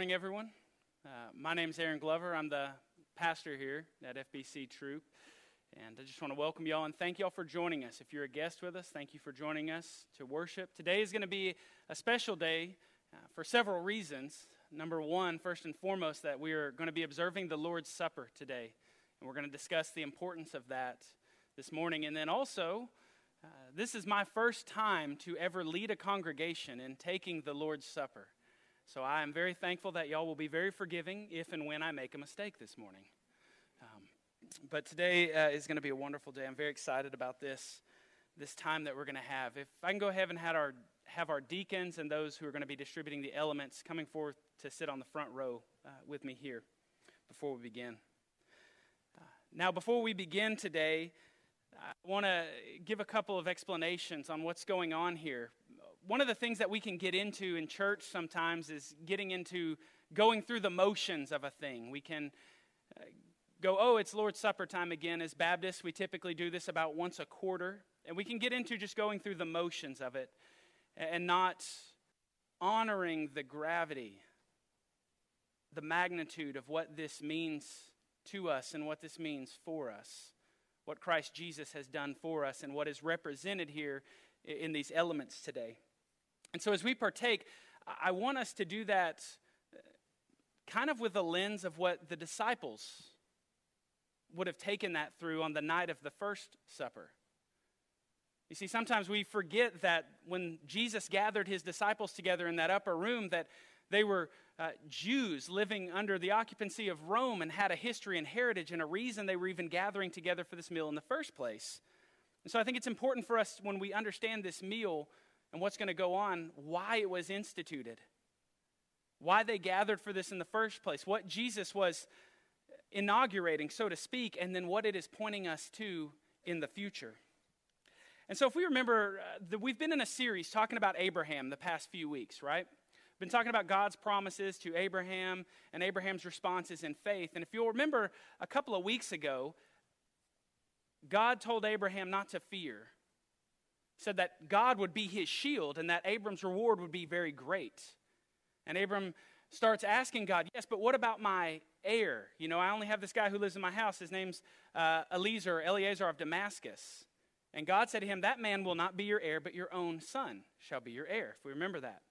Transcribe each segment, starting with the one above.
morning, everyone. Uh, my name is Aaron Glover. I'm the pastor here at FBC Troup. And I just want to welcome y'all and thank y'all for joining us. If you're a guest with us, thank you for joining us to worship. Today is going to be a special day uh, for several reasons. Number one, first and foremost, that we are going to be observing the Lord's Supper today. And we're going to discuss the importance of that this morning. And then also, uh, this is my first time to ever lead a congregation in taking the Lord's Supper. So I am very thankful that y'all will be very forgiving if and when I make a mistake this morning. Um, but today uh, is going to be a wonderful day. I'm very excited about this, this time that we're going to have. If I can go ahead and have our, have our deacons and those who are going to be distributing the elements coming forth to sit on the front row uh, with me here before we begin. Uh, now, before we begin today, I want to give a couple of explanations on what's going on here. One of the things that we can get into in church sometimes is getting into going through the motions of a thing. We can uh, go, oh, it's Lord's Supper time again. As Baptists, we typically do this about once a quarter. And we can get into just going through the motions of it and not honoring the gravity, the magnitude of what this means to us and what this means for us, what Christ Jesus has done for us, and what is represented here in these elements today. And so as we partake, I want us to do that uh, kind of with the lens of what the disciples would have taken that through on the night of the first supper. You see, sometimes we forget that when Jesus gathered his disciples together in that upper room, that they were uh, Jews living under the occupancy of Rome and had a history and heritage and a reason they were even gathering together for this meal in the first place. And so I think it's important for us when we understand this meal and what's going to go on, why it was instituted, why they gathered for this in the first place, what Jesus was inaugurating, so to speak, and then what it is pointing us to in the future. And so, if we remember, uh, we've been in a series talking about Abraham the past few weeks, right? We've been talking about God's promises to Abraham and Abraham's responses in faith. And if you'll remember, a couple of weeks ago, God told Abraham not to fear, said that God would be his shield and that Abram's reward would be very great. And Abram starts asking God, Yes, but what about my heir? You know, I only have this guy who lives in my house. His name's uh, Eliezer, Eliezer of Damascus. And God said to him, That man will not be your heir, but your own son shall be your heir, if we remember that.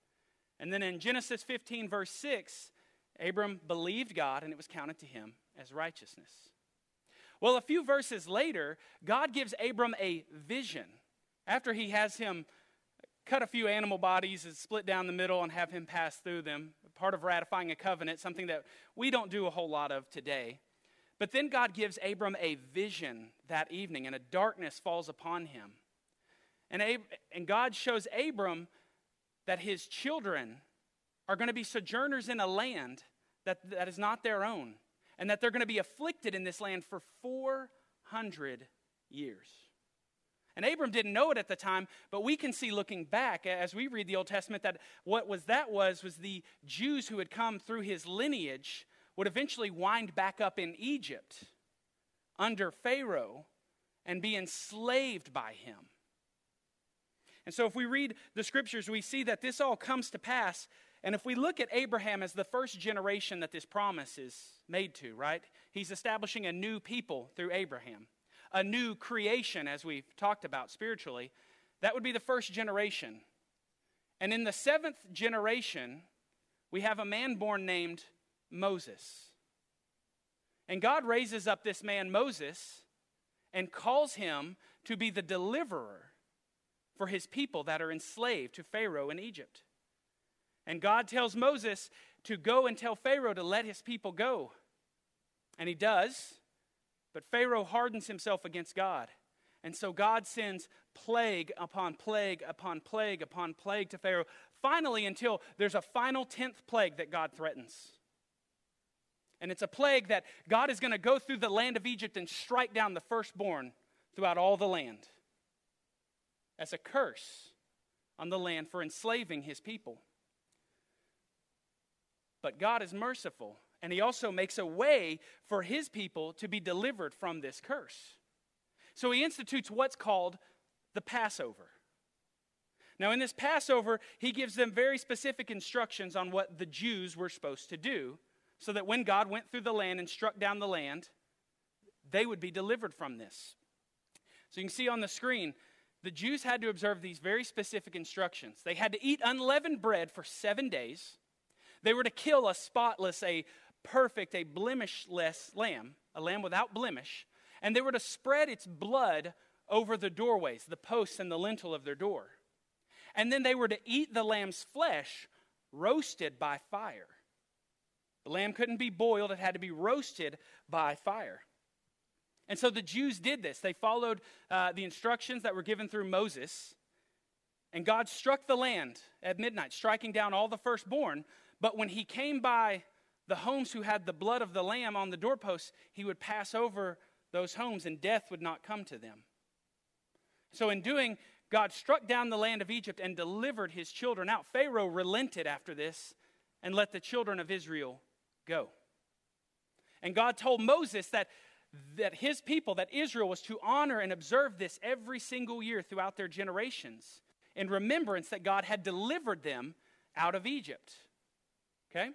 And then in Genesis 15, verse 6, Abram believed God, and it was counted to him as righteousness. Well, a few verses later, God gives Abram a vision after he has him cut a few animal bodies and split down the middle and have him pass through them. Part of ratifying a covenant, something that we don't do a whole lot of today. But then God gives Abram a vision that evening, and a darkness falls upon him. And, Ab- and God shows Abram that his children are going to be sojourners in a land that, that is not their own, and that they're going to be afflicted in this land for 400 years. And Abram didn't know it at the time, but we can see looking back as we read the Old Testament that what was that was was the Jews who had come through his lineage would eventually wind back up in Egypt under Pharaoh and be enslaved by him. And so if we read the scriptures, we see that this all comes to pass. And if we look at Abraham as the first generation that this promise is made to, right? He's establishing a new people through Abraham a new creation, as we've talked about spiritually, that would be the first generation. And in the seventh generation, we have a man born named Moses. And God raises up this man, Moses, and calls him to be the deliverer for his people that are enslaved to Pharaoh in Egypt. And God tells Moses to go and tell Pharaoh to let his people go. And he does. But Pharaoh hardens himself against God. And so God sends plague upon plague upon plague upon plague to Pharaoh, finally, until there's a final 10th plague that God threatens. And it's a plague that God is going to go through the land of Egypt and strike down the firstborn throughout all the land. as a curse on the land for enslaving his people. But God is merciful, and he also makes a way for his people to be delivered from this curse. So he institutes what's called the Passover. Now, in this Passover, he gives them very specific instructions on what the Jews were supposed to do so that when God went through the land and struck down the land, they would be delivered from this. So you can see on the screen, the Jews had to observe these very specific instructions. They had to eat unleavened bread for seven days. They were to kill a spotless, a perfect, a blemishless lamb, a lamb without blemish, and they were to spread its blood over the doorways, the posts, and the lintel of their door. And then they were to eat the lamb's flesh roasted by fire. The lamb couldn't be boiled, it had to be roasted by fire. And so the Jews did this. They followed uh, the instructions that were given through Moses. And God struck the land at midnight, striking down all the firstborn. But when he came by the homes who had the blood of the lamb on the doorposts, he would pass over those homes and death would not come to them. So, in doing, God struck down the land of Egypt and delivered his children out. Pharaoh relented after this and let the children of Israel go. And God told Moses that, that his people, that Israel, was to honor and observe this every single year throughout their generations in remembrance that God had delivered them out of Egypt. Okay?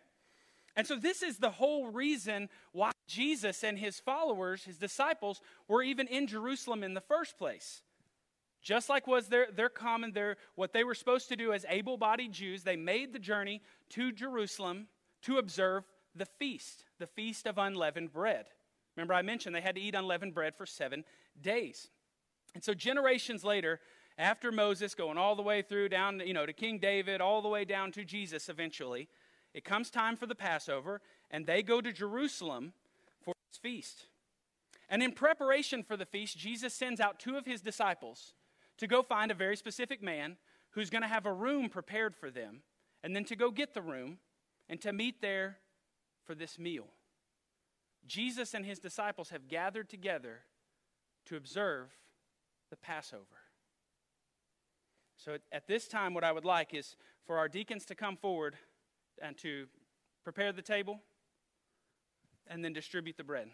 And so, this is the whole reason why Jesus and his followers, his disciples, were even in Jerusalem in the first place. Just like was their, their common, their, what they were supposed to do as able bodied Jews, they made the journey to Jerusalem to observe the feast, the feast of unleavened bread. Remember, I mentioned they had to eat unleavened bread for seven days. And so, generations later, after Moses going all the way through down, you know, to King David, all the way down to Jesus eventually, it comes time for the Passover, and they go to Jerusalem for this feast. And in preparation for the feast, Jesus sends out two of his disciples to go find a very specific man who's going to have a room prepared for them, and then to go get the room and to meet there for this meal. Jesus and his disciples have gathered together to observe the Passover. So at this time, what I would like is for our deacons to come forward and to prepare the table and then distribute the bread.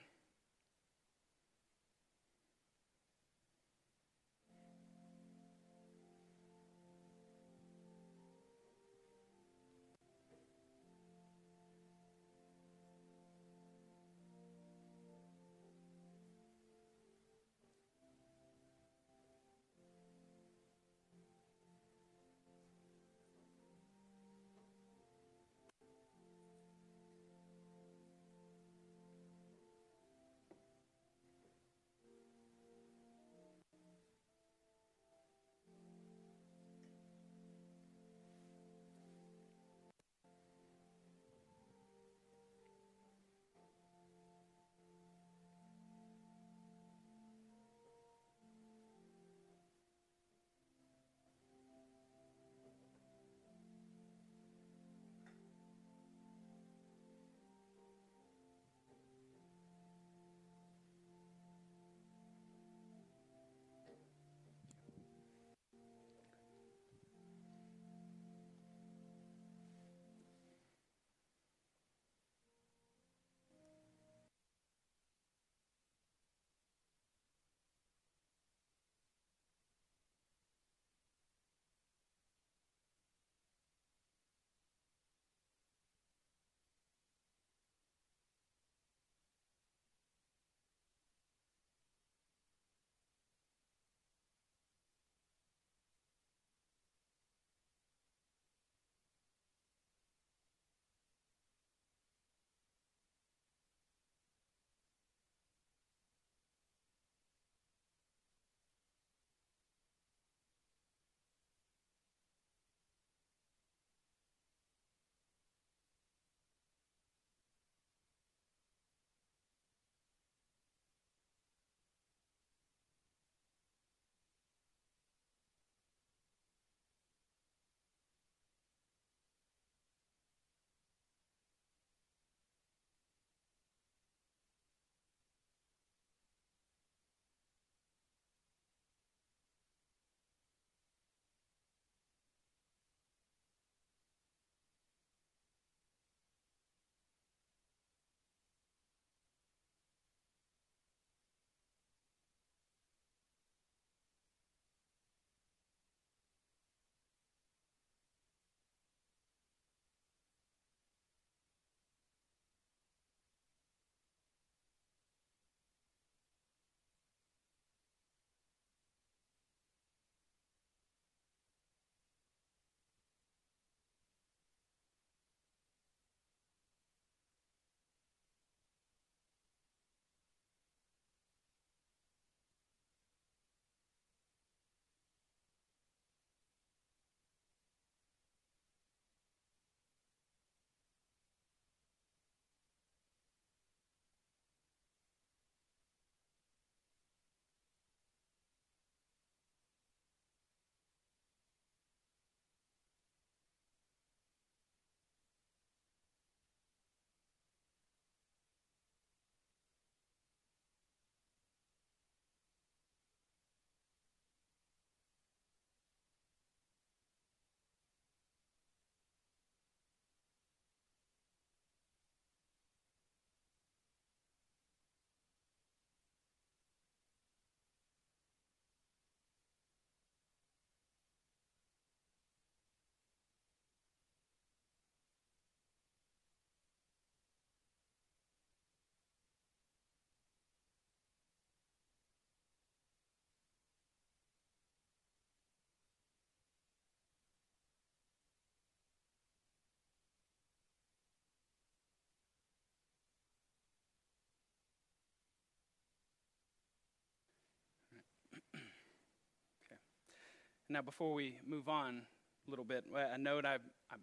Now, before we move on a little bit, a note I, I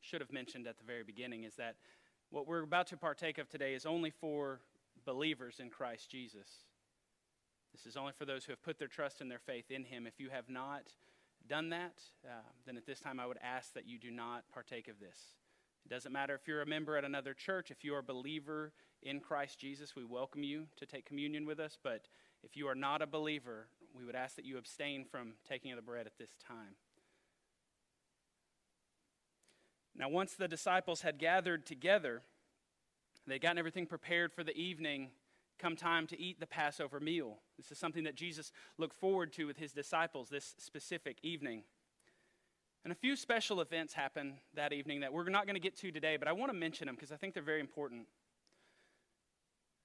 should have mentioned at the very beginning is that what we're about to partake of today is only for believers in Christ Jesus. This is only for those who have put their trust and their faith in Him. If you have not done that, uh, then at this time I would ask that you do not partake of this. It doesn't matter if you're a member at another church, if you are a believer in Christ Jesus, we welcome you to take communion with us. But if you are not a believer, we would ask that you abstain from taking of the bread at this time. Now, once the disciples had gathered together, they'd gotten everything prepared for the evening, come time to eat the Passover meal. This is something that Jesus looked forward to with his disciples this specific evening. And a few special events happened that evening that we're not going to get to today, but I want to mention them because I think they're very important.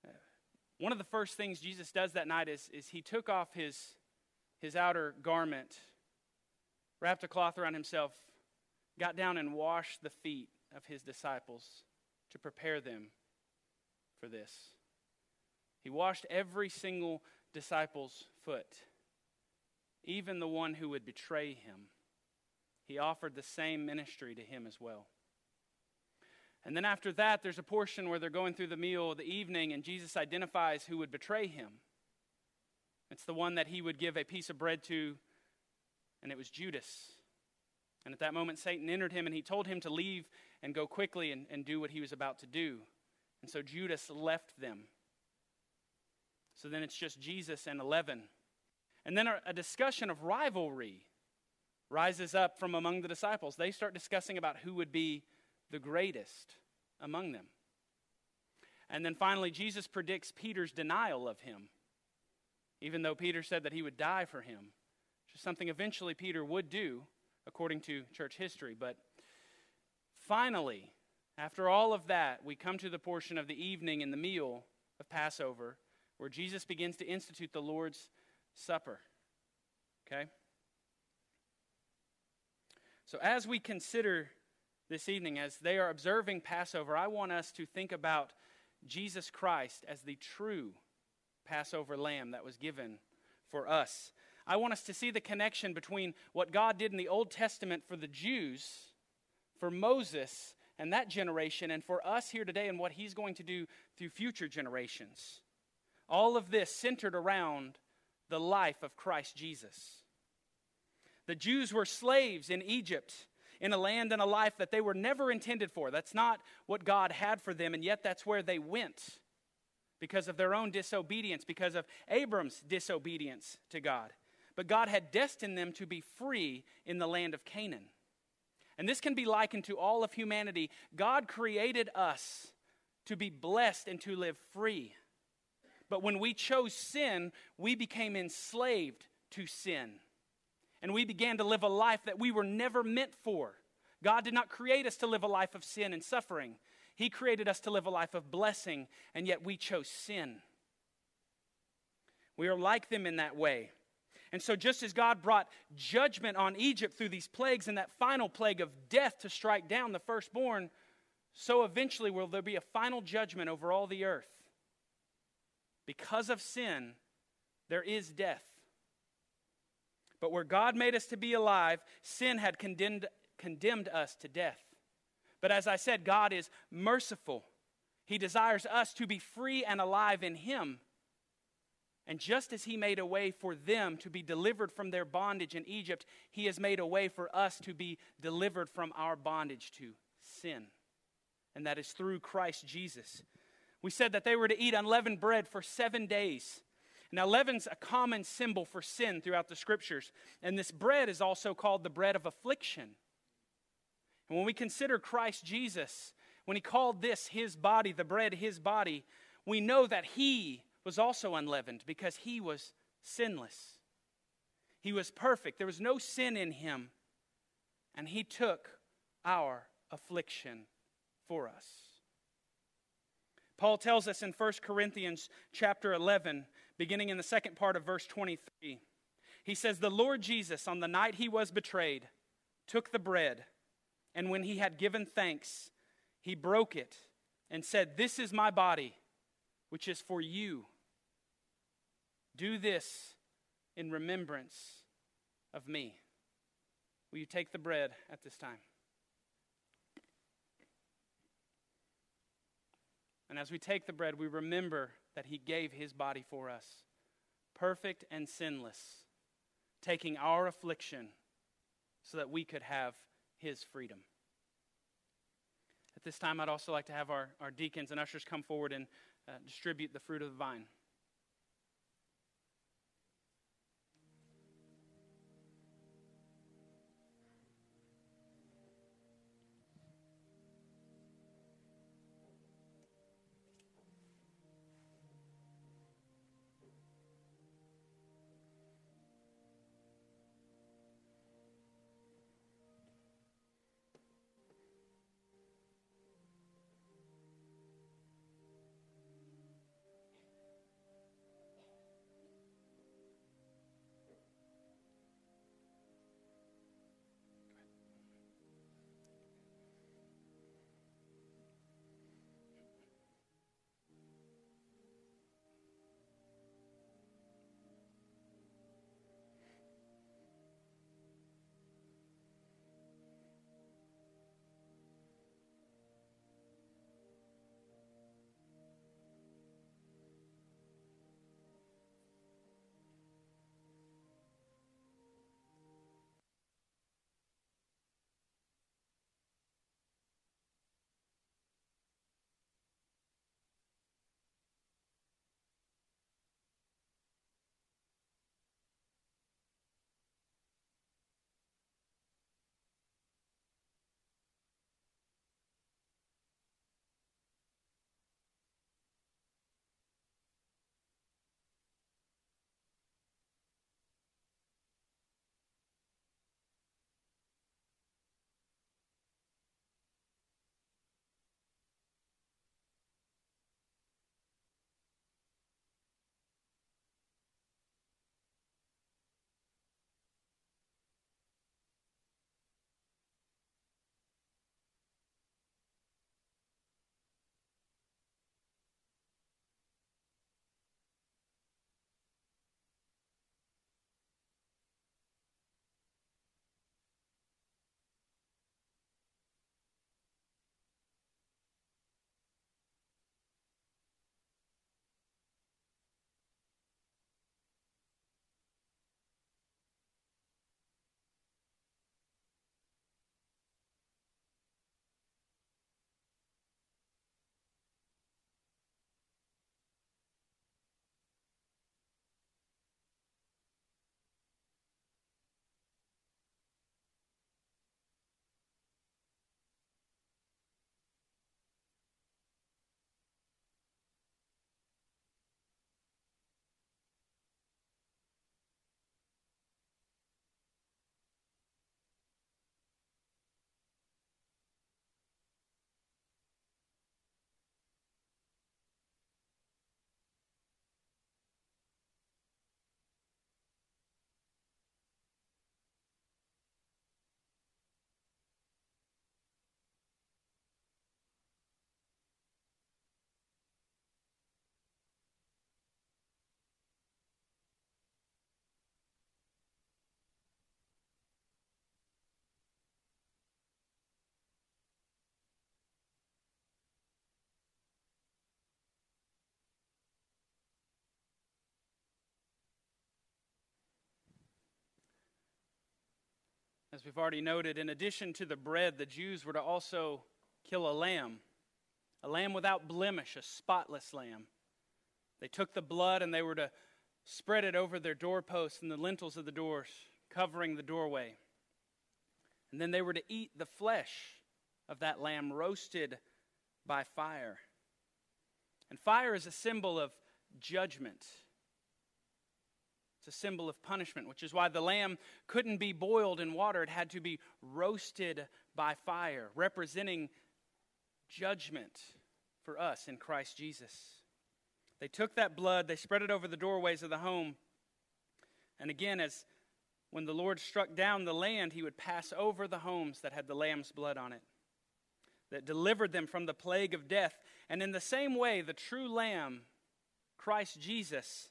Uh, one of the first things Jesus does that night is, is he took off his, his outer garment, wrapped a cloth around himself, got down and washed the feet of his disciples to prepare them for this. He washed every single disciple's foot, even the one who would betray him. He offered the same ministry to him as well. And then after that, there's a portion where they're going through the meal the evening, and Jesus identifies who would betray him. It's the one that he would give a piece of bread to, and it was Judas. And at that moment, Satan entered him and he told him to leave and go quickly and, and do what he was about to do. And so Judas left them. So then it's just Jesus and 11. And then a, a discussion of rivalry rises up from among the disciples. They start discussing about who would be the greatest among them. And then finally, Jesus predicts Peter's denial of him, even though Peter said that he would die for him, which is something eventually Peter would do according to church history. But finally, after all of that, we come to the portion of the evening in the meal of Passover where Jesus begins to institute the Lord's Supper. Okay? So, as we consider this evening, as they are observing Passover, I want us to think about Jesus Christ as the true Passover lamb that was given for us. I want us to see the connection between what God did in the Old Testament for the Jews, for Moses and that generation, and for us here today, and what He's going to do through future generations. All of this centered around the life of Christ Jesus. The Jews were slaves in Egypt, in a land and a life that they were never intended for. That's not what God had for them, and yet that's where they went because of their own disobedience, because of Abram's disobedience to God but God had destined them to be free in the land of Canaan. And this can be likened to all of humanity. God created us to be blessed and to live free. But when we chose sin, we became enslaved to sin. And we began to live a life that we were never meant for. God did not create us to live a life of sin and suffering. He created us to live a life of blessing, and yet we chose sin. We are like them in that way. And so, just as God brought judgment on Egypt through these plagues and that final plague of death to strike down the firstborn, so eventually will there be a final judgment over all the earth. Because of sin, there is death. But where God made us to be alive, sin had condemned, condemned us to death. But as I said, God is merciful. He desires us to be free and alive in Him. And just as he made a way for them to be delivered from their bondage in Egypt, he has made a way for us to be delivered from our bondage to sin. And that is through Christ Jesus. We said that they were to eat unleavened bread for seven days. Now, leaven's a common symbol for sin throughout the scriptures. And this bread is also called the bread of affliction. And when we consider Christ Jesus, when he called this his body, the bread his body, we know that he was also unleavened because he was sinless. He was perfect. There was no sin in him. And he took our affliction for us. Paul tells us in 1 Corinthians chapter 11, beginning in the second part of verse 23. He says, The Lord Jesus, on the night he was betrayed, took the bread, and when he had given thanks, he broke it and said, This is my body, which is for you. Do this in remembrance of me. will you take the bread at this time? And as we take the bread, we remember that He gave His body for us, perfect and sinless, taking our affliction so that we could have His freedom. At this time, I'd also like to have our, our deacons and ushers come forward and uh, distribute the fruit of the vine. As we've already noted, in addition to the bread, the Jews were to also kill a lamb, a lamb without blemish, a spotless lamb. They took the blood and they were to spread it over their doorposts and the lintels of the doors, covering the doorway. And then they were to eat the flesh of that lamb roasted by fire. And fire is a symbol of judgment. It's a symbol of punishment, which is why the lamb couldn't be boiled in water. It had to be roasted by fire, representing judgment for us in Christ Jesus. They took that blood, they spread it over the doorways of the home. And again, as when the Lord struck down the land, he would pass over the homes that had the lamb's blood on it, that delivered them from the plague of death. And in the same way, the true lamb, Christ Jesus,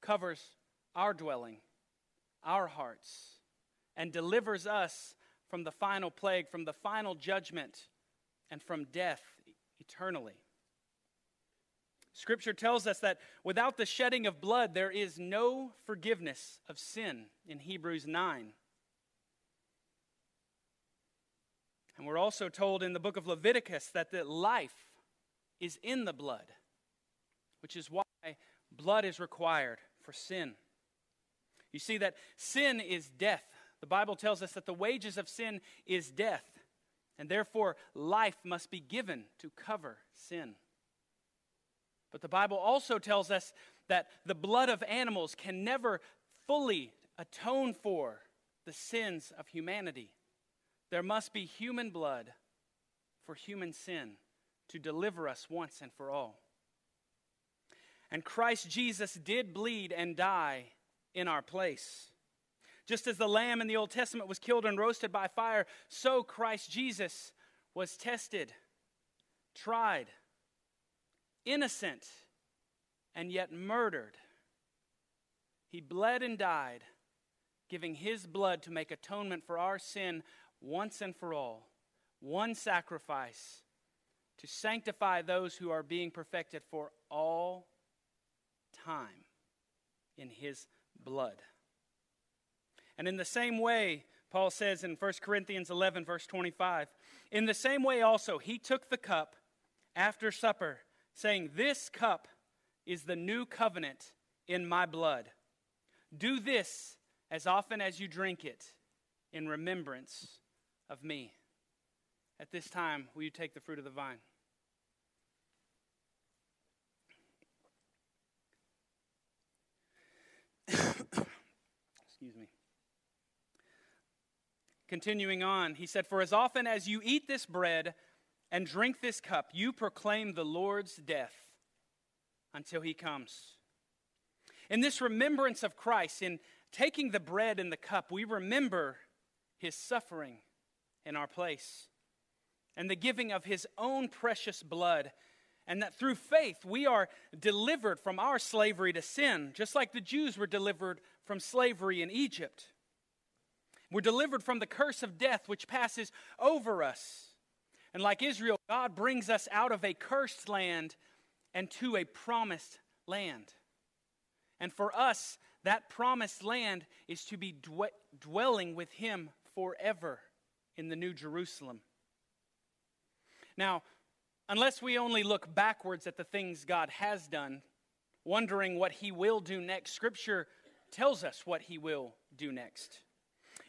covers our dwelling, our hearts, and delivers us from the final plague, from the final judgment, and from death eternally. Scripture tells us that without the shedding of blood, there is no forgiveness of sin in Hebrews 9. And we're also told in the book of Leviticus that the life is in the blood, which is why blood is required for sin. You see that sin is death. The Bible tells us that the wages of sin is death, and therefore life must be given to cover sin. But the Bible also tells us that the blood of animals can never fully atone for the sins of humanity. There must be human blood for human sin to deliver us once and for all. And Christ Jesus did bleed and die in our place. Just as the lamb in the Old Testament was killed and roasted by fire, so Christ Jesus was tested, tried, innocent, and yet murdered. He bled and died, giving his blood to make atonement for our sin once and for all. One sacrifice to sanctify those who are being perfected for all time in his blood. And in the same way, Paul says in 1 Corinthians 11, verse 25, in the same way also, he took the cup after supper, saying, This cup is the new covenant in my blood. Do this as often as you drink it in remembrance of me. At this time, will you take the fruit of the vine? Excuse me. Continuing on, he said, For as often as you eat this bread and drink this cup, you proclaim the Lord's death until he comes. In this remembrance of Christ, in taking the bread and the cup, we remember his suffering in our place and the giving of his own precious blood and that through faith we are delivered from our slavery to sin, just like the Jews were delivered from slavery in Egypt. We're delivered from the curse of death which passes over us. And like Israel, God brings us out of a cursed land and to a promised land. And for us, that promised land is to be dwelling with Him forever in the New Jerusalem. Now, unless we only look backwards at the things God has done, wondering what He will do next, Scripture tells us what He will do next.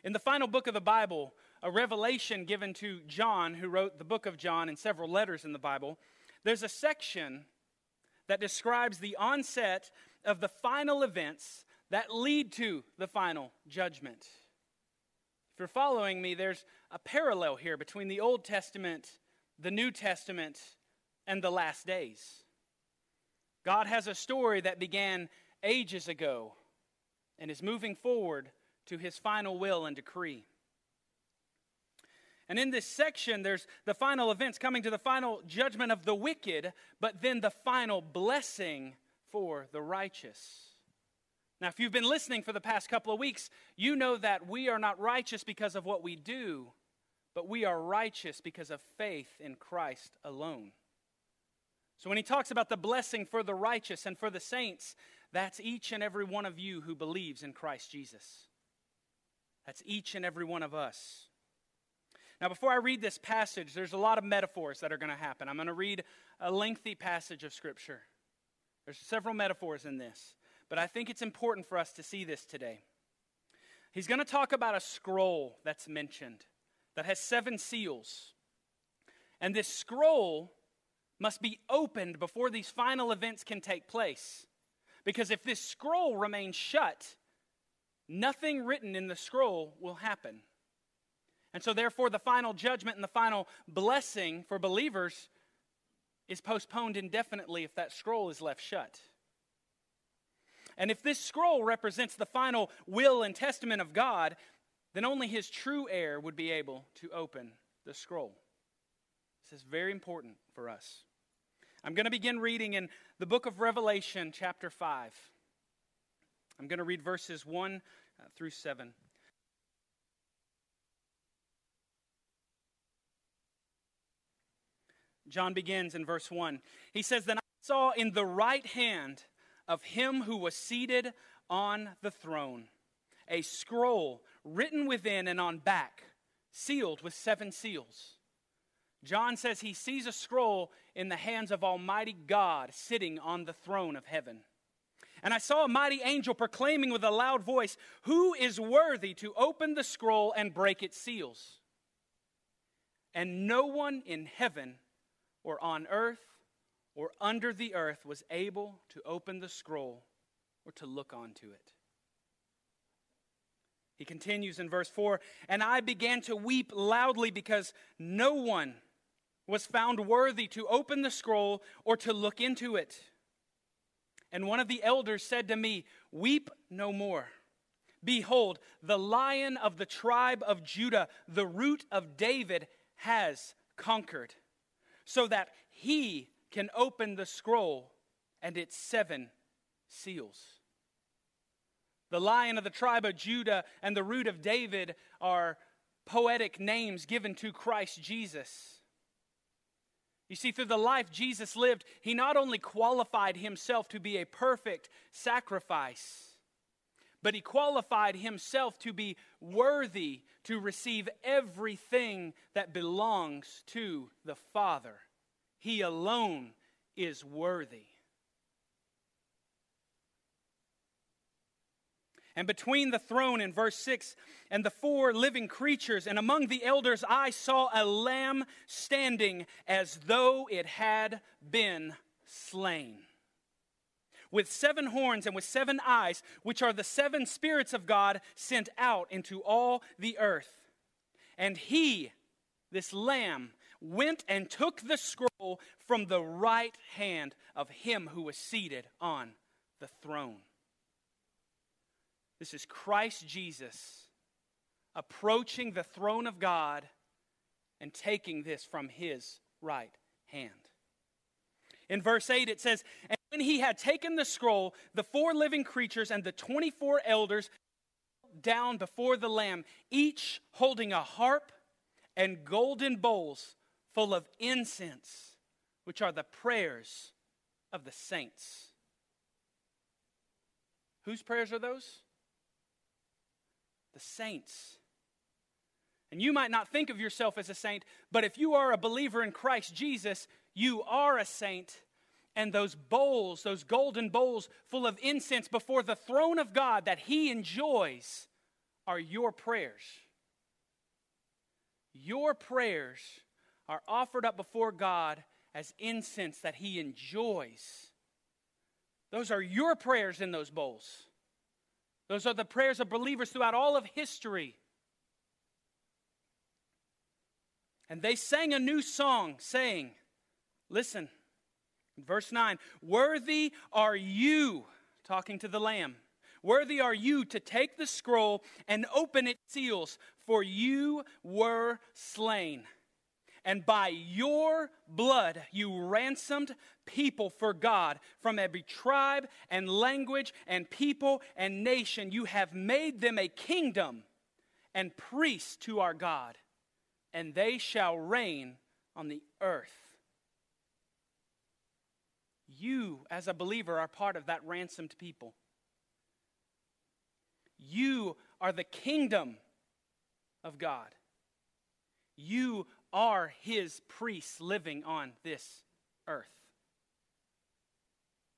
In the final book of the Bible, a revelation given to John, who wrote the book of John and several letters in the Bible, there's a section that describes the onset of the final events that lead to the final judgment. If you're following me, there's a parallel here between the Old Testament the New Testament, and the last days. God has a story that began ages ago and is moving forward to his final will and decree. And in this section, there's the final events coming to the final judgment of the wicked, but then the final blessing for the righteous. Now, if you've been listening for the past couple of weeks, you know that we are not righteous because of what we do, but we are righteous because of faith in Christ alone. So when he talks about the blessing for the righteous and for the saints, that's each and every one of you who believes in Christ Jesus. That's each and every one of us. Now, before I read this passage, there's a lot of metaphors that are going to happen. I'm going to read a lengthy passage of Scripture. There's several metaphors in this, but I think it's important for us to see this today. He's going to talk about a scroll that's mentioned that has seven seals. And this scroll must be opened before these final events can take place. Because if this scroll remains shut, nothing written in the scroll will happen. And so, therefore, the final judgment and the final blessing for believers is postponed indefinitely if that scroll is left shut. And if this scroll represents the final will and testament of God, then only his true heir would be able to open the scroll. This is very important for us. I'm going to begin reading in the book of Revelation, chapter 5. I'm going to read verses 1 uh, through 7. John begins in verse 1. He says, Then I saw in the right hand of him who was seated on the throne a scroll written within and on back, sealed with seven seals. John says he sees a scroll in the hands of Almighty God sitting on the throne of heaven. And I saw a mighty angel proclaiming with a loud voice, Who is worthy to open the scroll and break its seals? And no one in heaven or on earth or under the earth was able to open the scroll or to look onto it. He continues in verse 4 And I began to weep loudly because no one was found worthy to open the scroll or to look into it. And one of the elders said to me, Weep no more. Behold, the lion of the tribe of Judah, the root of David, has conquered, so that he can open the scroll and its seven seals. The lion of the tribe of Judah and the root of David are poetic names given to Christ Jesus. You see, through the life Jesus lived, he not only qualified himself to be a perfect sacrifice, but he qualified himself to be worthy to receive everything that belongs to the Father. He alone is worthy. And between the throne in verse 6 and the four living creatures, and among the elders, I saw a lamb standing as though it had been slain. With seven horns and with seven eyes, which are the seven spirits of God sent out into all the earth. And he, this lamb, went and took the scroll from the right hand of him who was seated on the throne. This is Christ Jesus approaching the throne of God and taking this from his right hand. In verse 8, it says, And when he had taken the scroll, the four living creatures and the 24 elders down before the Lamb, each holding a harp and golden bowls full of incense, which are the prayers of the saints. Whose prayers are those? The saints. And you might not think of yourself as a saint, but if you are a believer in Christ Jesus, you are a saint. And those bowls, those golden bowls full of incense before the throne of God that He enjoys, are your prayers. Your prayers are offered up before God as incense that He enjoys. Those are your prayers in those bowls. Those are the prayers of believers throughout all of history. And they sang a new song, saying, Listen, verse 9, Worthy are you, talking to the Lamb, worthy are you to take the scroll and open its seals, for you were slain and by your blood you ransomed people for God from every tribe and language and people and nation. You have made them a kingdom and priests to our God, and they shall reign on the earth. You, as a believer, are part of that ransomed people. You are the kingdom of God. You are his priests living on this earth.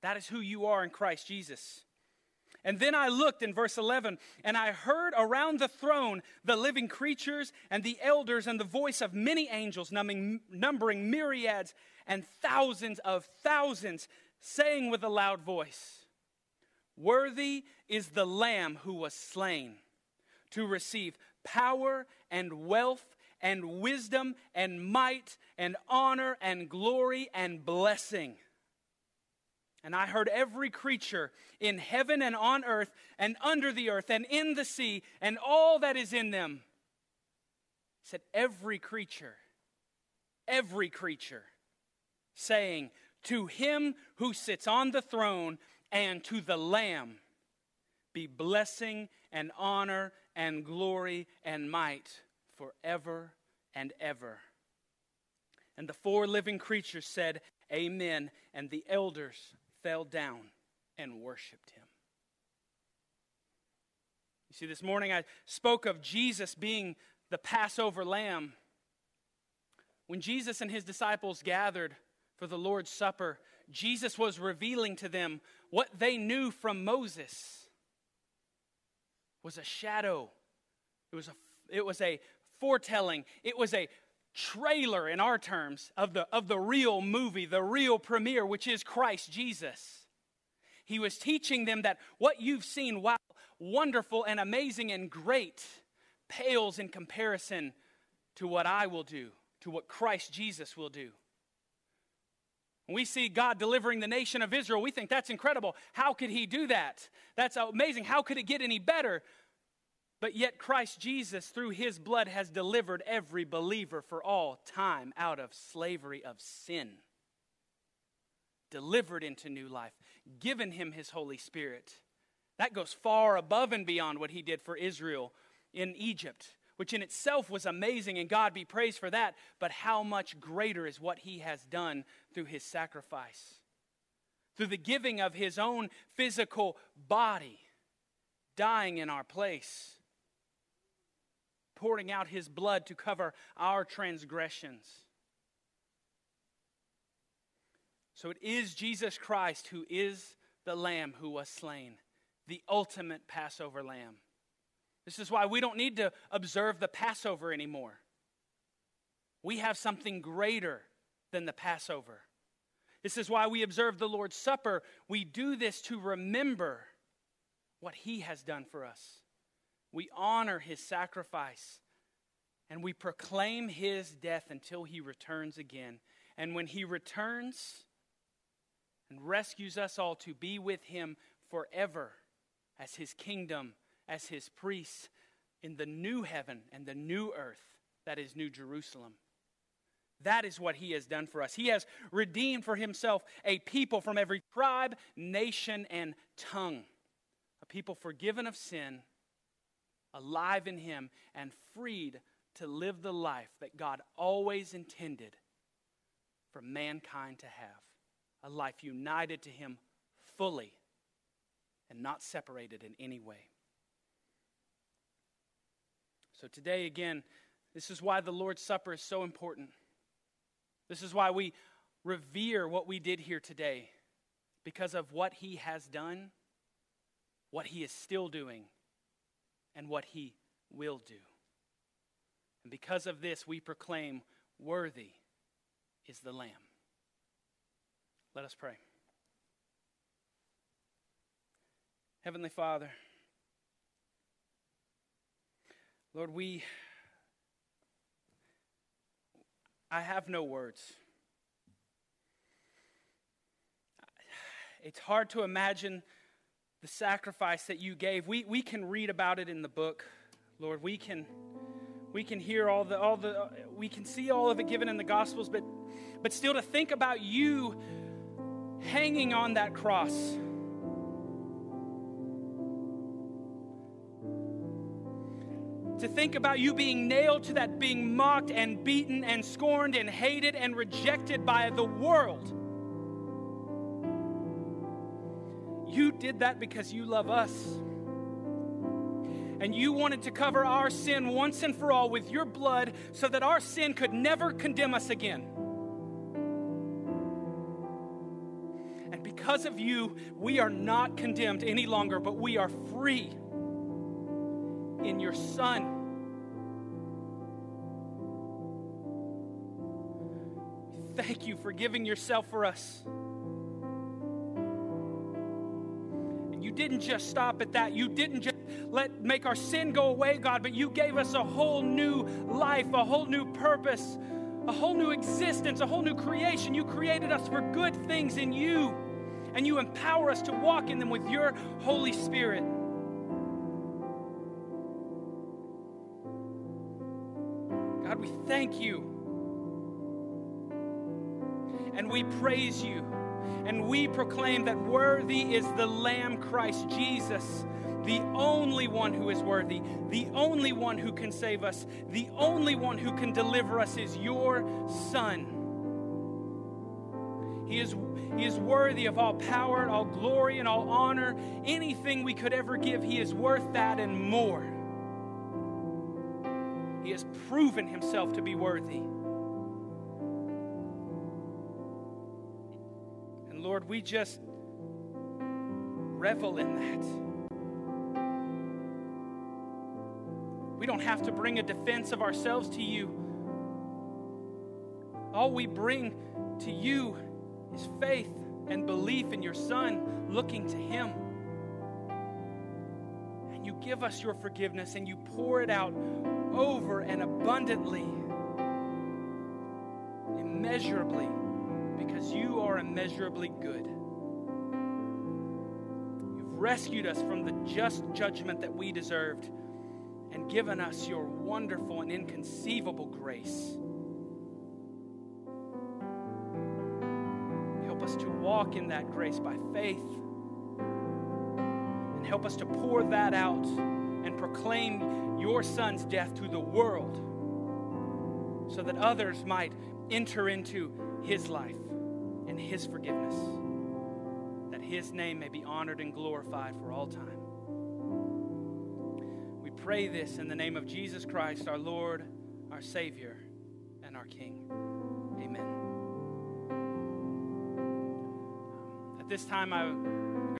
That is who you are in Christ Jesus. And then I looked in verse 11, and I heard around the throne the living creatures and the elders and the voice of many angels, numbering, numbering myriads and thousands of thousands, saying with a loud voice, Worthy is the Lamb who was slain to receive power and wealth and wisdom and might and honor and glory and blessing. And I heard every creature in heaven and on earth and under the earth and in the sea and all that is in them. said, every creature, every creature, saying, To him who sits on the throne and to the Lamb be blessing and honor and glory and might forever and ever. And the four living creatures said, Amen. And the elders fell down and worshiped him. You see, this morning I spoke of Jesus being the Passover lamb. When Jesus and his disciples gathered for the Lord's Supper, Jesus was revealing to them what they knew from Moses was a shadow. It was a, it was a foretelling. It was a trailer in our terms of the, of the real movie, the real premiere, which is Christ Jesus. He was teaching them that what you've seen, while wonderful and amazing and great, pales in comparison to what I will do, to what Christ Jesus will do. When we see God delivering the nation of Israel, we think that's incredible. How could He do that? That's amazing. How could it get any better? But yet, Christ Jesus, through His blood, has delivered every believer for all time out of slavery of sin. Delivered into new life, given Him His Holy Spirit. That goes far above and beyond what He did for Israel in Egypt which in itself was amazing, and God be praised for that. But how much greater is what He has done through His sacrifice, through the giving of His own physical body, dying in our place, pouring out His blood to cover our transgressions. So it is Jesus Christ who is the Lamb who was slain, the ultimate Passover Lamb. This is why we don't need to observe the Passover anymore. We have something greater than the Passover. This is why we observe the Lord's Supper. We do this to remember what He has done for us. We honor His sacrifice and we proclaim His death until He returns again. And when He returns and rescues us all to be with Him forever as His kingdom as his priests in the new heaven and the new earth that is New Jerusalem. That is what he has done for us. He has redeemed for himself a people from every tribe, nation, and tongue. A people forgiven of sin, alive in him, and freed to live the life that God always intended for mankind to have. A life united to him fully and not separated in any way. So, today, again, this is why the Lord's Supper is so important. This is why we revere what we did here today because of what He has done, what He is still doing, and what He will do. And because of this, we proclaim, Worthy is the Lamb. Let us pray. Heavenly Father, Lord, we, I have no words. It's hard to imagine the sacrifice that you gave. We, we can read about it in the book, Lord. We can, we can hear all the, all the, we can see all of it given in the Gospels, but, but still to think about you hanging on that cross to think about you being nailed to that, being mocked and beaten and scorned and hated and rejected by the world. You did that because you love us. And you wanted to cover our sin once and for all with your blood so that our sin could never condemn us again. And because of you, we are not condemned any longer, but we are free in your Son. Thank you for giving yourself for us. You didn't just stop at that. You didn't just let make our sin go away, God, but you gave us a whole new life, a whole new purpose, a whole new existence, a whole new creation. You created us for good things in you, and you empower us to walk in them with your Holy Spirit. God, we thank you. And we praise you. And we proclaim that worthy is the Lamb Christ Jesus, the only one who is worthy, the only one who can save us, the only one who can deliver us is your Son. He is, he is worthy of all power, and all glory, and all honor. Anything we could ever give, He is worth that and more. He has proven Himself to be worthy. Lord, we just revel in that. We don't have to bring a defense of ourselves to you. All we bring to you is faith and belief in your Son, looking to Him. And you give us your forgiveness and you pour it out over and abundantly, immeasurably, because you are immeasurably good. You've rescued us from the just judgment that we deserved and given us your wonderful and inconceivable grace. Help us to walk in that grace by faith. And help us to pour that out and proclaim your son's death to the world so that others might enter into his life and his forgiveness, that his name may be honored and glorified for all time. We pray this in the name of Jesus Christ, our Lord, our Savior, and our King. Amen. At this time, I